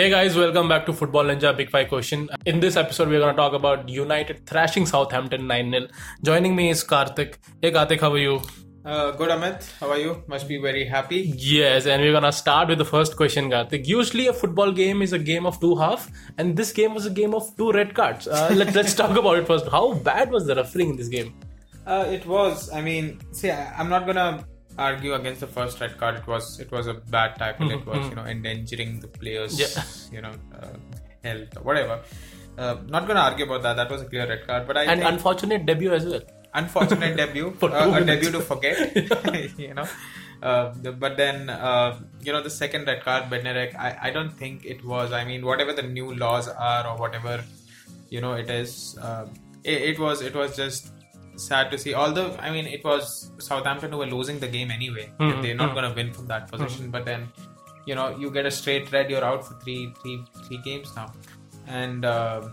Hey guys, welcome back to Football Ninja Big Five Question. In this episode, we're going to talk about United thrashing Southampton 9 0. Joining me is Karthik. Hey Karthik, how are you? Uh, good, Amit. How are you? Must be very happy. Yes, and we're going to start with the first question, Karthik. Usually, a football game is a game of two halves, and this game was a game of two red cards. Uh, let, let's talk about it first. How bad was the refereeing in this game? Uh, it was. I mean, see, I, I'm not gonna argue against the first red card. It was it was a bad tackle. it was you know endangering the players, Yeah. you know, uh, health or whatever. Uh, not gonna argue about that. That was a clear red card. But I And unfortunate debut as well. unfortunate debut, uh, a debut to forget. you know. Uh, the- but then, uh, you know, the second red card, Bednarek, I, I don't think it was. I mean, whatever the new laws are or whatever, you know, it is. Uh, it, it was. It was just sad to see. Although, I mean, it was Southampton who were losing the game anyway. Mhm, They're not mhm. going to win from that position. But then, you know, you get a straight red. You're out for three, three, three games now, and. Uh,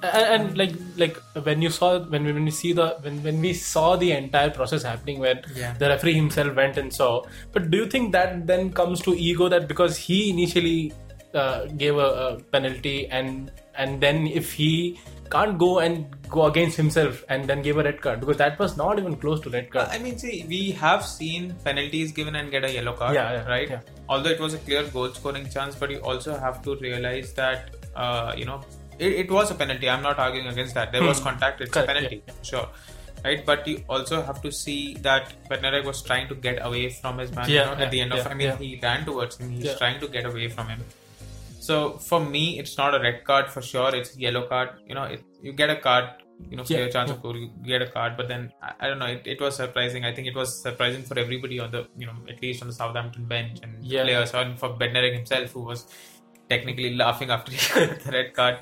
and, and like like when you saw when we- when we see the when, when we saw the entire process happening where Yeah. the referee himself went and saw but do you think that then comes to ego that because he initially uh, gave a, a penalty and and then if he can't go and go against himself and then give a red card because that was not even close to red card I mean, see, we have seen penalties given and get a yellow card, Yeah, yeah, right? yeah. Although it was a clear goal scoring chance, but you also have to realize that, uh, you know, it, it was a penalty. I'm not arguing against that. There was Hmm. contact, it's Correct, a penalty, sure. Right, but you also have to see that Bednarek was trying to get away from his man. Yeah, you know, yeah, at the end of, I mean, yeah. he ran towards him. He's Yeah. trying to get away from him. So for me, it's not a red card for sure. It's a yellow card. You know, it, you get a card. You know, Yeah, clear chance yeah. of goal. You get a card, but then I, I don't know. It, it was surprising. I think it was surprising for everybody on the you know at least on the Southampton bench and Yeah. players, and for Bednarek himself, who was technically laughing after he got the red card.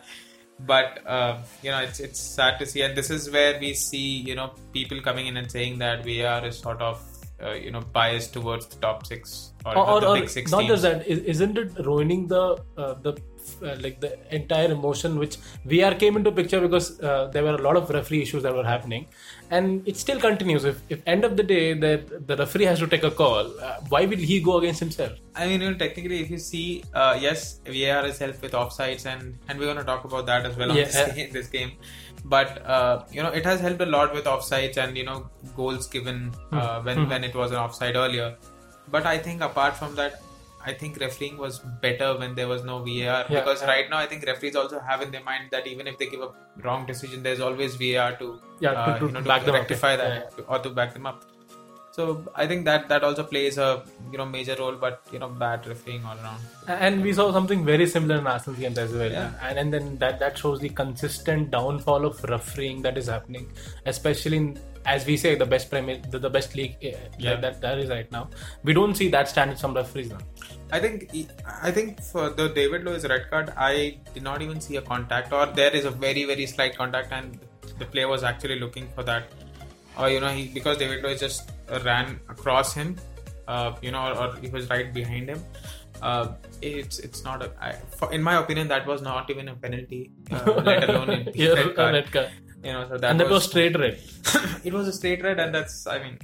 But uh, you know, it's it's sad to see, and this is where we see you know people coming in and saying that VAR is sort of uh, you know biased towards the top six or, or, or, the or big six not teams. just that is- isn't it ruining the uh, the uh, like the entire emotion which VR came into picture because uh, there were a lot of referee issues that were happening and it still continues if, if end of the day the the referee has to take a call uh, why will he go against himself I mean, you know, technically, if you see, uh, yes, VAR has helped with offsides, and and we're going to talk about that as well on Yeah. this, game, this game. But uh, you know, it has helped a lot with offsides and you know goals given uh, when Hmm. when it was an offside earlier. But I think apart from that, I think refereeing was better when there was no VAR Yeah. because right now I think referees also have in their mind that even if they give a wrong decision, there's always VAR to Yeah, uh, to you know, back them up. rectify Yeah, that or to back them up. So I think that that also plays a you know major role, but you know bad refereeing all around. and we saw something very similar in Arsenal games as well Yeah. and, and then that that shows the consistent downfall of refereeing that is happening especially in as we say the best premier the, the best league uh, Yeah. that that is right now we don't see that standard from referees now I think I think for the David Lewis red card, I did not even see a contact, or there is a very very slight contact, and the player was actually looking for that, or you know he because David Lewis just ran across him, uh, you know, or, or he was right behind him. Uh, it's it's not a I, for, in my opinion that was not even a penalty, uh, let alone a Yeah, red card. red card. You know, so that and that was straight red it was a straight red, and that's I mean,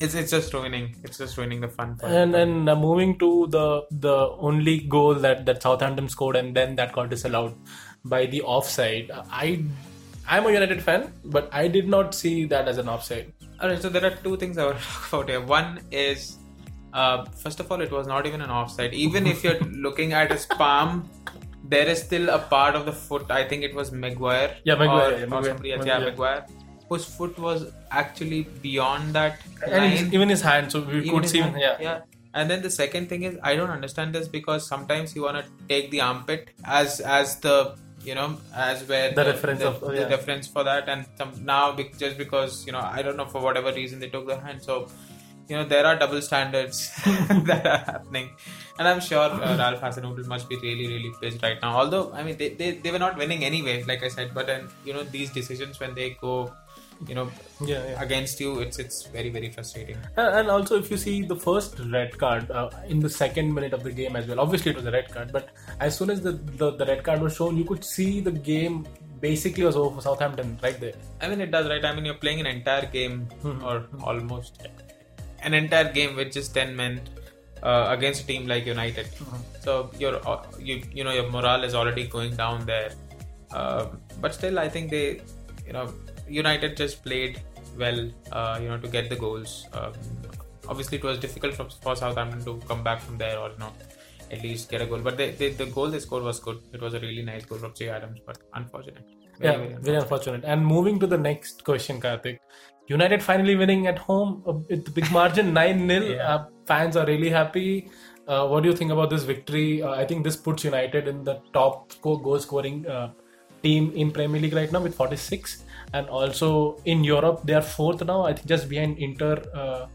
it's it's just ruining it's just ruining the fun. For and and uh, moving to the the only goal that that Southampton scored and then that got disallowed by the offside I I'm a United fan but I did not see that as an offside Alright, so there are two things I want to talk about here. One is, uh, first of all, it was not even an offside. Even if you're looking at his palm, there is still a part of the foot. I think it was Maguire. Yeah, Maguire, Or, yeah, or Maguire, somebody. Maguire. Yeah, Maguire. Whose foot was actually beyond that and his- even his hand so we Even could his see hand, yeah. yeah. And then the second thing is, I don't understand this because sometimes you want to take the armpit as as the you know as where The reference the, of- oh, the reference for that, and some, now just because you know I don't know for whatever reason they took the hand, so you know there are double standards that are happening, and I'm sure uh, Ralph Hasenhüttl must be really really pissed right now. Although I mean they, they they were not winning anyway, like I said, but then you know these decisions when they go you know yeah, yeah. against you, it's it's very very frustrating. And also, if you see the first red card uh, in the second minute of the game as well, obviously it was a red card, but as soon as the, the, the red card was shown, you could see the game basically was over for Southampton right there. I mean, it does, right? I mean, you're playing an entire game Mhm. or almost an entire game with just 10 men. uh, against a team like United. So your uh, you you know your morale is already going down there. Um but still, I think they you know United just played well. Uh, you know to get the goals. Um, obviously, it was difficult for, for Southampton to come back from there or not at least get a goal. But they, they, the goal they scored was good. It was a really nice goal from Che Adams, but unfortunate. Very, yeah, very very unfortunate. And moving to the next question, Karthik. United finally winning at home uh, with the big margin 9 0. Yeah. Uh, fans are really happy. Uh, what do you think about this victory? Uh, I think this puts United in the top goal scoring uh, team in Premier League right now with 46. And also in Europe, they are fourth now, I think just behind Inter, uh,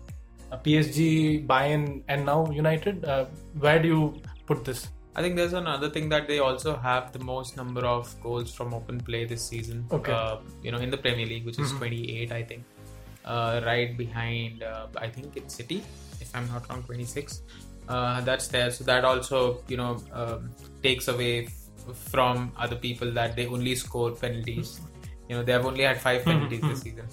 uh, PSG, Bayern, and now United. Uh, where do you put this? I think there's another thing that they also have the most number of goals from open play this season. Okay. Uh, you know, in the Premier League, which is Mhm. 28, I think. Uh, right behind, uh, I think it's City, if I'm not wrong, 26. Uh, that's there. So that also, you know, um, takes away from other people that they only score penalties. You know, they have only had five penalties this season.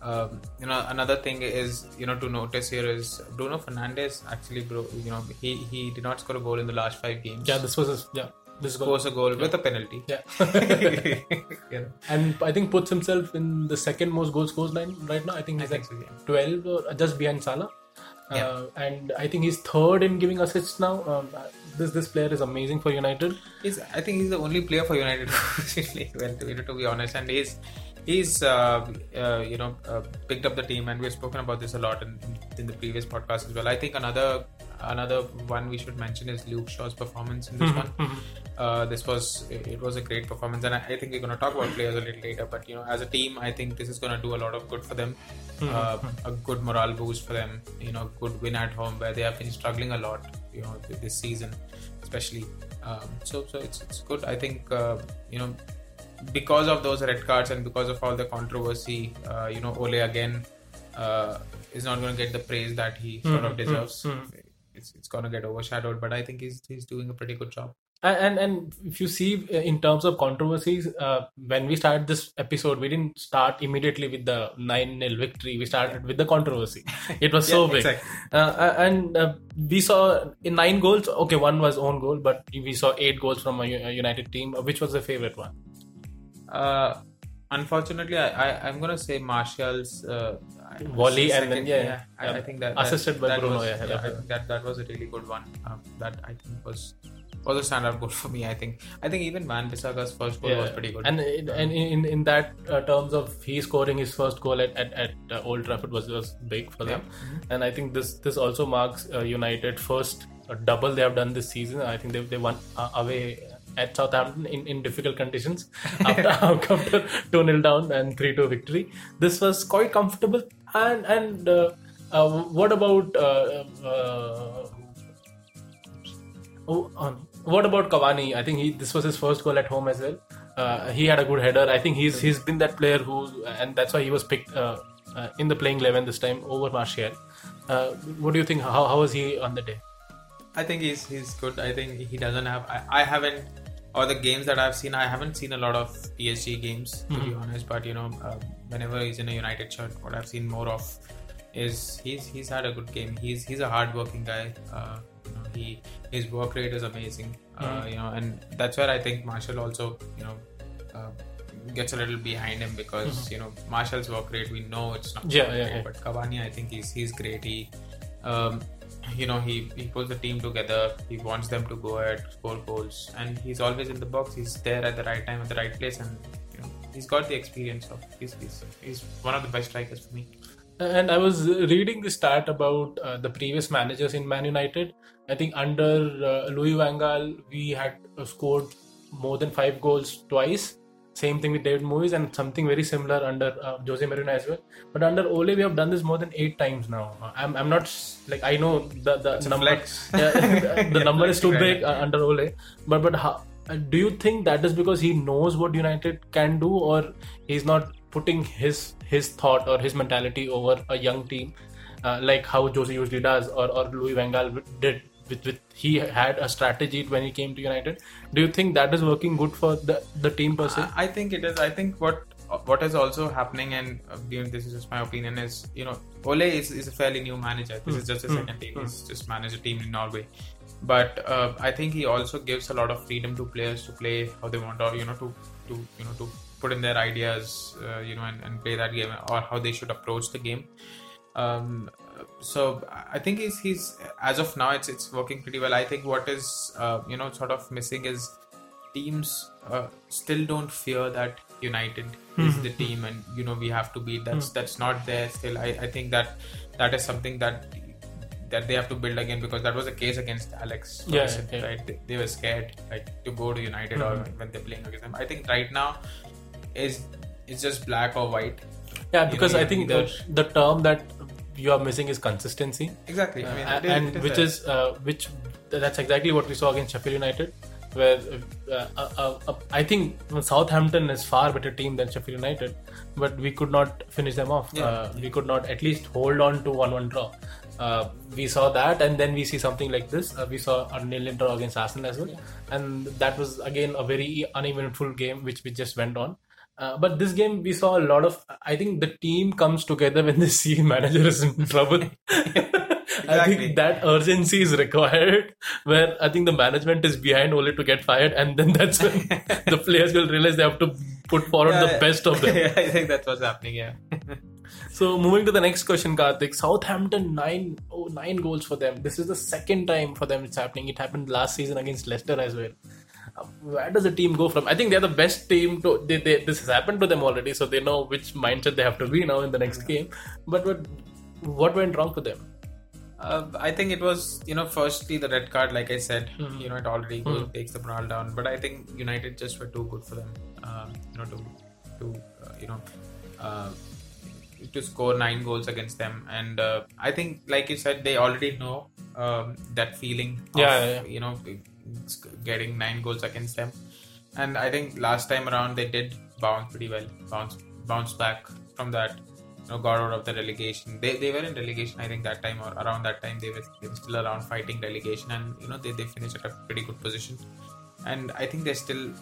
Um, you know, another thing is, you know, to notice here is Bruno Fernandes actually, bro, you know, he he did not score a goal in the last five games Yeah, this was his, yeah, this goal. scores a goal with a penalty. Yeah. know, and I think puts himself in the second most goal scores line right now. I think I he's think so, yeah. 12 or just behind Salah. Yeah. Uh, and I think he's third in giving assists now. Um, this this player is amazing for United. He's, I think he's the only player for United who's played well, to, to be honest. And he's, he's uh, uh, you know, uh, picked up the team, and we've spoken about this a lot in, in the previous podcast as well. I think another another one we should mention is Luke Shaw's performance in this one. Uh, this was it was a great performance, and I, I think we're going to talk about players a little later. But you know, as a team, I think this is going to do a lot of good for them. Uh, a good morale boost for them. You know, good win at home where they have been struggling a lot. You know, this season, especially. Um, so so it's it's good. I think uh, you know because of those red cards and because of all the controversy, uh, you know, Ole again uh, is not going to get the praise that he sort of Mhm, deserves. mhm. It's, it's going to get overshadowed, but I think he's he's doing a pretty good job. And, and and if you see uh, in terms of controversies, uh, when we started this episode, we didn't start immediately with the 9 0 victory. We started with the controversy. It was so big. exactly. Uh, and uh, we saw in nine goals, okay, one was own goal, but we saw eight goals from a United team. Which was the favorite one? Uh, unfortunately, I, I I'm gonna say Martial's uh, Volley and then, yeah, I, yeah. I think that Assisted that, by that Bruno, Was, yeah, yeah. I think that that was a really good one. Um, that I think was was a standout goal for me. I think I think even Wan-Bissaka's first goal was pretty good. And in- and in in that uh, terms of he scoring his first goal at at, at uh, Old Trafford was was big for them. And I think this this also marks uh, United first uh, double they have done this season. I think they they won uh, away at Southampton in, in difficult conditions after after two 0 down and three two victory. This was quite comfortable. And and uh, uh, what about uh, uh, Oh, um, what about Cavani? I think he this was his first goal at home as well. Uh, he had a good header. I think he's he's been that player who, and that's why he was picked in the playing eleven this time over Martial. What do you think? How how was he on the day? I think he's he's good. I think he doesn't have. I, I haven't, or the games that I've seen, I haven't seen a lot of PSG games to be honest. But you know, um, whenever he's in a United shirt, what I've seen more of is he's he's had a good game. He's he's a hardworking guy. Uh, you know, he his work rate is amazing. Uh, you know, and that's where I think Martial also you know. Uh, gets a little behind him because you know Martial's work rate we know it's not Yeah, yeah, great, yeah. but Cavani I think he's he's great he um, you know he he pulls the team together. He wants them to go ahead score goals. And he's always in the box. He's there at the right time at the right place. And you know he's got the experience of he's he's, he's one of the best strikers for me. And I was reading the stat about uh, the previous managers in Man United. I think under uh, Louis Van Gaal, we had scored more than five goals twice. Same thing with David Moyes, and something very similar under uh, Jose Mourinho as well. But under Ole, we have done this more than eight times now. Uh, I'm, I'm not like I know the the a number yeah, the, the number is too big uh, under Ole. But but how, uh, do you think that is because he knows what United can do, or he's not putting his his thought or his mentality over a young team, uh, like how Jose usually does, or or Louis Van Gaal did. With, with he had a strategy when he came to United. Do you think that is working good for the the team per se? I, think it is I think what what is also happening, and uh, you know, this is just my opinion, is you know Ole is, is a fairly new manager. This is just a second team. He's just managed a team in Norway, but uh, I think he also gives a lot of freedom to players to play how they want, or you know to to you know to put in their ideas, uh, you know, and, and play that game, or how they should approach the game. Um, so I think he's he's as of now it's it's working pretty well. I think what is uh, you know sort of missing is teams uh, still don't fear that United is Mhm. the team and you know we have to beat. That's that's not there still. I, I think that that is something that that they have to build again because that was the case against Alex. Yeah, Ferguson, yeah. right? They, they were scared like to go to United or Mhm. when they're playing against them. I think right now is it's just black or white. Yeah, You because know, I think the, the term that you are missing is consistency. Exactly. I mean, Uh, and is which is uh, which that's exactly what we saw against Sheffield United, where uh, uh, uh, I think Southampton is far better team than Sheffield United, but we could not finish them off. Yeah. Uh, we could not at least hold on to one-one draw. Uh, we saw that, and then we see something like this. Uh, we saw a nil draw against Arsenal as well, and that was again a very uneventful game, which we just went on. Uh, but this game, we saw a lot of. I think the team comes together when they see manager is in trouble. Exactly. I think that urgency is required. Where I think the management is behind only to get fired, and then that's when the players will realize they have to put forward the best of them. yeah, I think that's what's happening. Yeah. So moving to the next question, Karthik. Southampton nine oh nine goals for them. This is the second time for them it's happening. It happened last season against Leicester as well. Uh, Where does the team go from? I think they're the best team to. They, they, this has happened to them already, so they know which mindset they have to be now in the next game. But what what went wrong for them? Uh, I think it was, you know, firstly the red card, like I said, Mhm. you know, it already goes, Mhm. takes the morale down. But I think United just were too good for them, um, you know, to, to uh, you know, uh, to score nine goals against them. And uh, I think, like you said, they already know um, that feeling of, Yeah, yeah, yeah. you know, getting nine goals against them. And I think last time around they did bounce pretty well, bounce bounce back from that. You know, got out of the relegation. They, they were in relegation, I think, that time or around that time. They were, they were still around fighting relegation, and you know they, they finished at a pretty good position. And I think they're still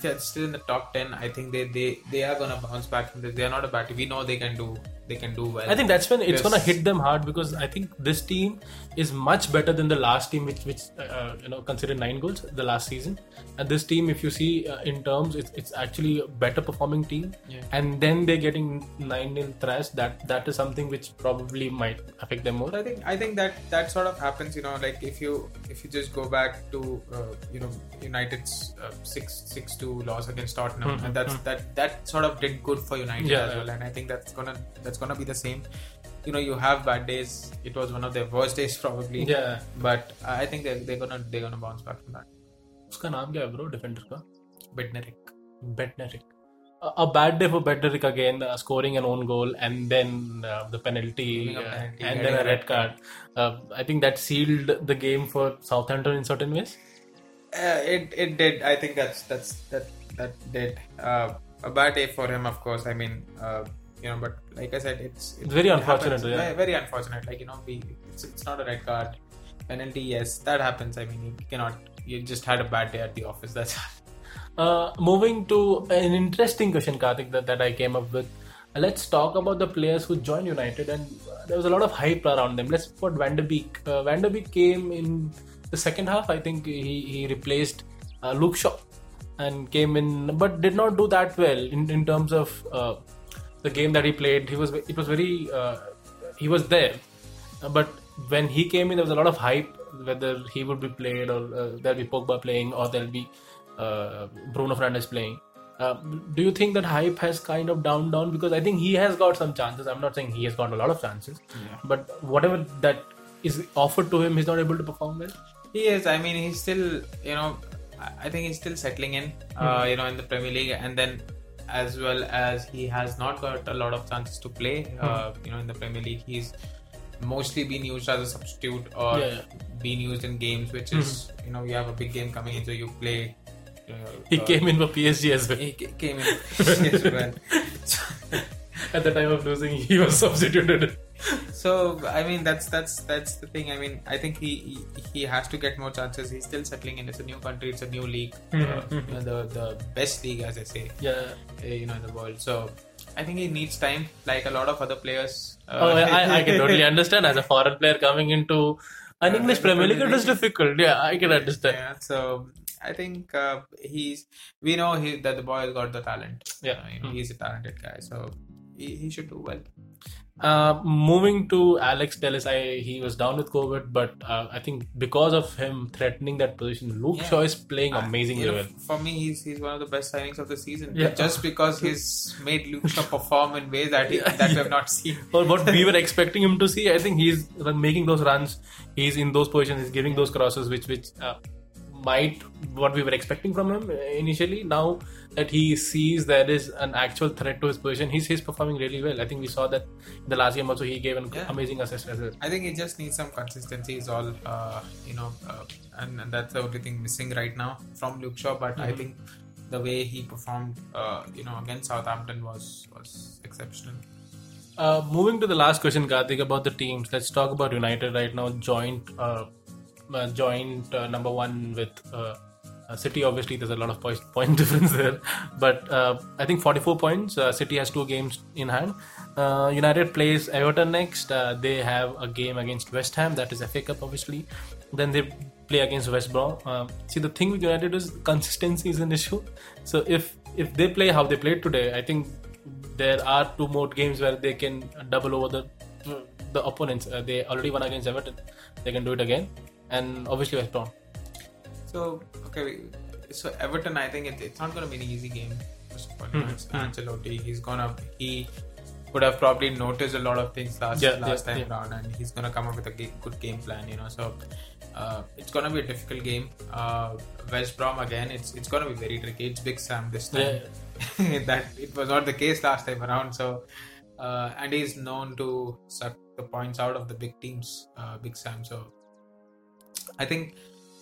they're still in the top ten. I think they they, they are gonna bounce back from this. They are not a bad. We know they can do they can do well. I think that's when it's Yes. gonna hit them hard because I think this team is much better than the last team, which which uh, you know considered nine goals the last season. And this team, if you see uh, in terms, it's, it's actually a better performing team. Yeah. And then they're getting nine nil thrash. That that is something which probably might affect them more. I think I think that that sort of happens. You know, like if you if you just go back to uh, you know United's uh, six six two loss against Tottenham, Mhm, and that's mhm. that that sort of did good for United Yeah, as well. And I think that's gonna that's it's gonna be the same you know you have bad days it was one of their worst days probably yeah but i think they're, they're gonna they're gonna bounce back from that उसका नाम क्या है bro defender का बेटनेरिक बेटनेरिक a bad day for Bednarek again, uh, scoring an own goal and then uh, the penalty, uh, penalty, and then a red card. Uh, I think that sealed the game for Southampton in certain ways. Uh, it it did. I think that's that's that that did. Uh, a bad day for him, of course. I mean, you know, but like I said, it's It's very unfortunate, happens. yeah. Very, unfortunate. Like you know, we it's, it's not a red card penalty. Yes, that happens. I mean, you cannot. You just had a bad day at the office. That's Uh, moving to an interesting question, Karthik, that, that I came up with. Let's talk about the players who joined United, and there was a lot of hype around them. Let's put Van der Beek. Uh, Van der Beek came in the second half. I think he, he replaced uh, Luke Shaw and came in, but did not do that well in, in terms of uh, the game that he played. He was it was very uh, he was there, Uh, but when he came in, there was a lot of hype whether he would be played or uh, there'll be Pogba playing or there'll be uh, Bruno Fernandes playing. Uh, do you think that hype has kind of down down because I think he has got some chances. I'm not saying he has got a lot of chances, but whatever that is offered to him, he's not able to perform well. he is. I mean, he's still. You know, I- I think he's still settling in. Uh, you know, in the Premier League, and then as well as he has not got a lot of chances to play. Uh, you know, in the Premier League, he's mostly been used as a substitute or Yeah. been used in games, which is you know you have a big game coming in, so you play. Uh, He uh, came in for PSG as well. He came in as well. At the time of losing, he was substituted. So I mean that's that's that's the thing. I mean I think he he, has to get more chances. He's still settling in. It's a new country. It's a new league. Mhm, Uh, you know, the the best league, as I say, Yeah. uh, you know, in the world. So I think he needs time, like a lot of other players. Uh, Oh, I, I can totally understand. As a foreign player coming into an English Premier League, it is difficult. Yeah, I can understand. yeah. So I think uh, he's. We know he that the boy has got the talent. Yeah. Uh, you know, Mm. he's a talented guy. So he, he should do well. Uh, moving to Alex Telles, I he was down with COVID, but uh, I think because of him threatening that position, Luke Yeah. Shaw is playing amazingly well. For me, he's, he's one of the best signings of the season. Yeah. Just because he's made Luke Shaw perform in ways that he, that we have not seen. Or what we were expecting him to see, I think he's making those runs. He's in those positions. He's giving those crosses, which which uh, might what we were expecting from him initially. Now that he sees there is an actual threat to his position, he's he's performing really well. I think we saw that in the last game also. He gave an Yeah. amazing assist as well. I think he just needs some consistency. Is all uh, you know, uh, and, and that's the only thing missing right now from Luke Shaw. But I Mhm. think the way he performed, uh, you know, against Southampton was was exceptional. Uh, moving to the last question, Karthik, about the teams. Let's talk about United right now. Joint, uh, uh, joint uh, number one with uh, uh, City. Obviously, there's a lot of point, difference there, but uh, I think 44 points. City has two games in hand. United plays Everton next. They have a game against West Ham. That is FA Cup, obviously. Then they play against West Brom. Um, see, the thing with United is consistency is an issue. So if if they play how they played today, I think there are two more games where they can double over the the opponents. Uh, they already won against Everton. They can do it again, and obviously West Brom. So okay, so Everton, I think it, it's not going to be an easy game. First of all, you know, Mhm. it's Ancelotti. He's gonna he would have probably noticed a lot of things last Yeah, last yeah, time yeah. round, and he's gonna come up with a good game plan. You know, so uh, it's gonna be a difficult game. Uh, West Brom again, it's it's gonna be very tricky. It's Big Sam this time. that it was not the case last time around. So, uh, and he's known to suck the points out of the big teams, uh, Big Sam. So, I think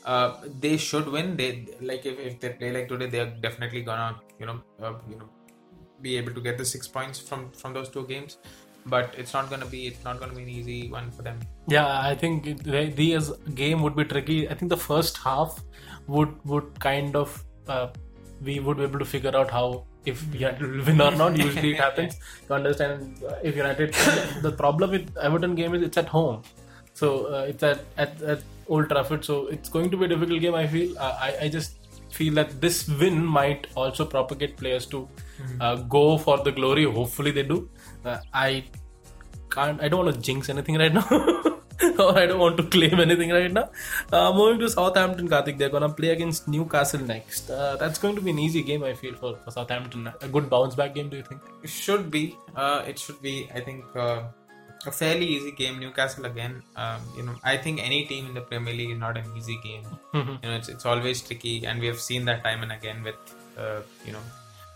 uh, they should win. They like if, if they play like today, they are definitely gonna you know uh, you know be able to get the six points from from those two games. But it's not gonna be it's not gonna be an easy one for them. Yeah, I think the game would be tricky. I think the first half would would kind of uh, we would be able to figure out how if United win or not. Usually it happens to understand uh, if United. the problem with Everton game is it's at home, so uh, it's at, at at Old Trafford. So it's going to be a difficult game. I feel. Uh, I I just feel that this win might also propagate players to uh, go for the glory. Hopefully they do. Uh, I can't. I don't want to jinx anything right now, or I don't want to claim anything right now. Uh, moving to Southampton, Karthik, they're gonna play against Newcastle next. Uh, that's going to be an easy game, I feel, for, for Southampton. A good bounce back game, do you think? It should be. Uh, it should be. I think uh, a fairly easy game. Newcastle again. Um, you know, I think any team in the Premier League is not an easy game. You know, it's it's always tricky, and we have seen that time and again with uh, you know.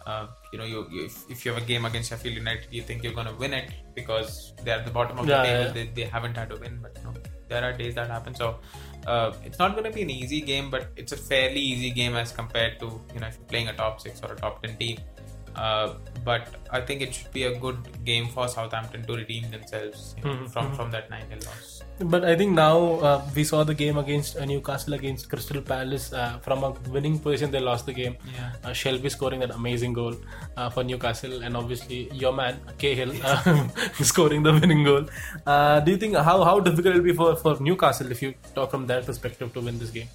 Uh, you know, you, you if, if you have a game against Sheffield United, you think you're going to win it because they're at the bottom of Yeah, the table. yeah. They, they haven't had to win, but you know, there are days that happen. So uh, it's not going to be an easy game, but it's a fairly easy game as compared to you know if you're playing a top six or a top ten team. Uh, but I think it should be a good game for Southampton to redeem themselves you know, Mhm, from mhm. from that 9 0 loss. But I think now uh, we saw the game against uh, Newcastle against Crystal Palace. Uh, from a winning position, they lost the game. Yeah. Uh, Shelvey scoring that amazing goal uh, for Newcastle, and obviously your man Cahill uh, scoring the winning goal. Uh, do you think how how difficult it will be for, for Newcastle if you talk from their perspective to win this game?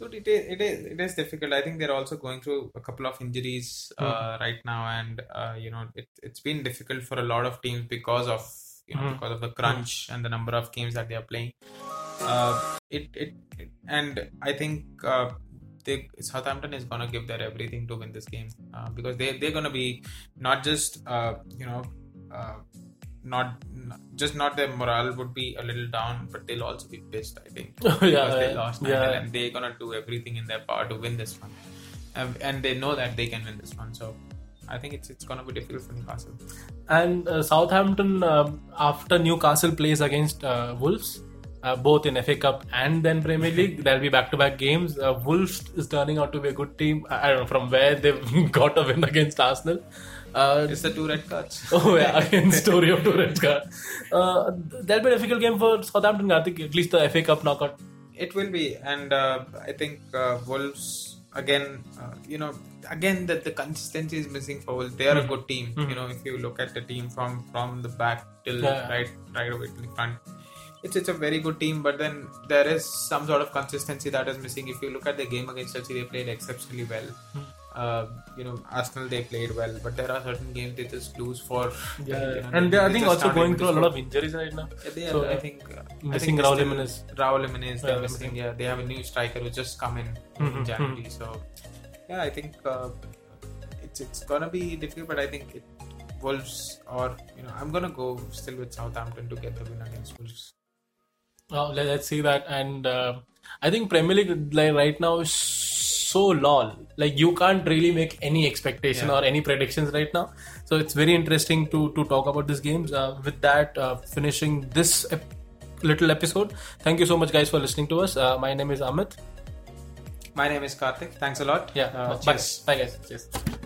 Dude, it is, it is it is difficult. I think they're also going through a couple of injuries uh, right now, and uh, you know it, it's been difficult for a lot of teams because of you know Mhm. because of the crunch and the number of games that they are playing. Uh, it, it it and I think uh, they Southampton is gonna give their everything to win this game uh, because they they're gonna be not just uh, you know. Uh, not, just not their morale would be a little down, but they'll also be pissed. I think yeah, because they lost yeah. and they're gonna do everything in their power to win this one, um, and they know that they can win this one. So I think it's it's gonna be difficult for Newcastle. And uh, Southampton, um, after Newcastle plays against uh, Wolves, uh, both in FA Cup and then Premier League, there'll be back-to-back games. Uh, Wolves is turning out to be a good team. I I don't know from where they've got a win against Arsenal. Uh, It's the two red cards. oh yeah, again story of two red cards. Uh, that'll be a difficult game for Southampton. I think At least the FA Cup knockout. It will be, and uh, I think uh, Wolves again. Uh, you know, again that the consistency is missing for Wolves. They are a good team. You know, if you look at the team from from the back till Yeah. right right away to the front, it's it's a very good team. But then there is some sort of consistency that is missing. If you look at the game against Chelsea, they played exceptionally well. Uh, you know, Arsenal they played well, but there are certain games they just lose for. you know, and they, I think also going through a lot of injuries right now. Yeah, they are, So, I think uh, I missing think they Raul Jimenez. Raul Jimenez, they're Yeah, missing. Yeah, they have a new striker who's just come in Mhm, in January. So yeah, I think uh, it's it's gonna be difficult, but I think it Wolves or you know I'm gonna go still with Southampton to get the win against Wolves. Oh, let- let's see that. And uh, I think Premier League like right now is so lol. Like you can't really make any expectation Yeah. or any predictions right now. So it's very interesting to to talk about these games. Uh, with that, uh, finishing this ep- little episode. Thank you so much, guys, for listening to us. Uh, my name is Amit. My name is Karthik. Thanks a lot. Yeah. Uh, bye. Bye, guys. Cheers.